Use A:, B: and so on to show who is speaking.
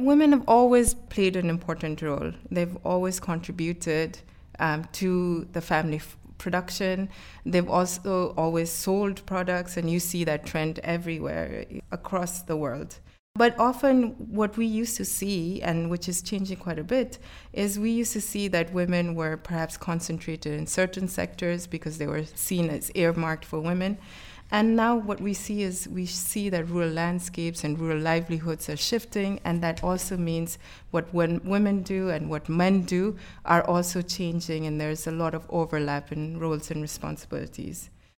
A: Women have always played an important role. They've always contributed um, to the family f- production. They've also always sold products, and you see that trend everywhere across the world. But often, what we used to see, and which is changing quite a bit, is we used to see that women were perhaps concentrated in certain sectors because they were seen as earmarked for women. And now what we see is we see that rural landscapes and rural livelihoods are shifting, and that also means what women do and what men do are also changing, and there's a lot of overlap in roles and responsibilities.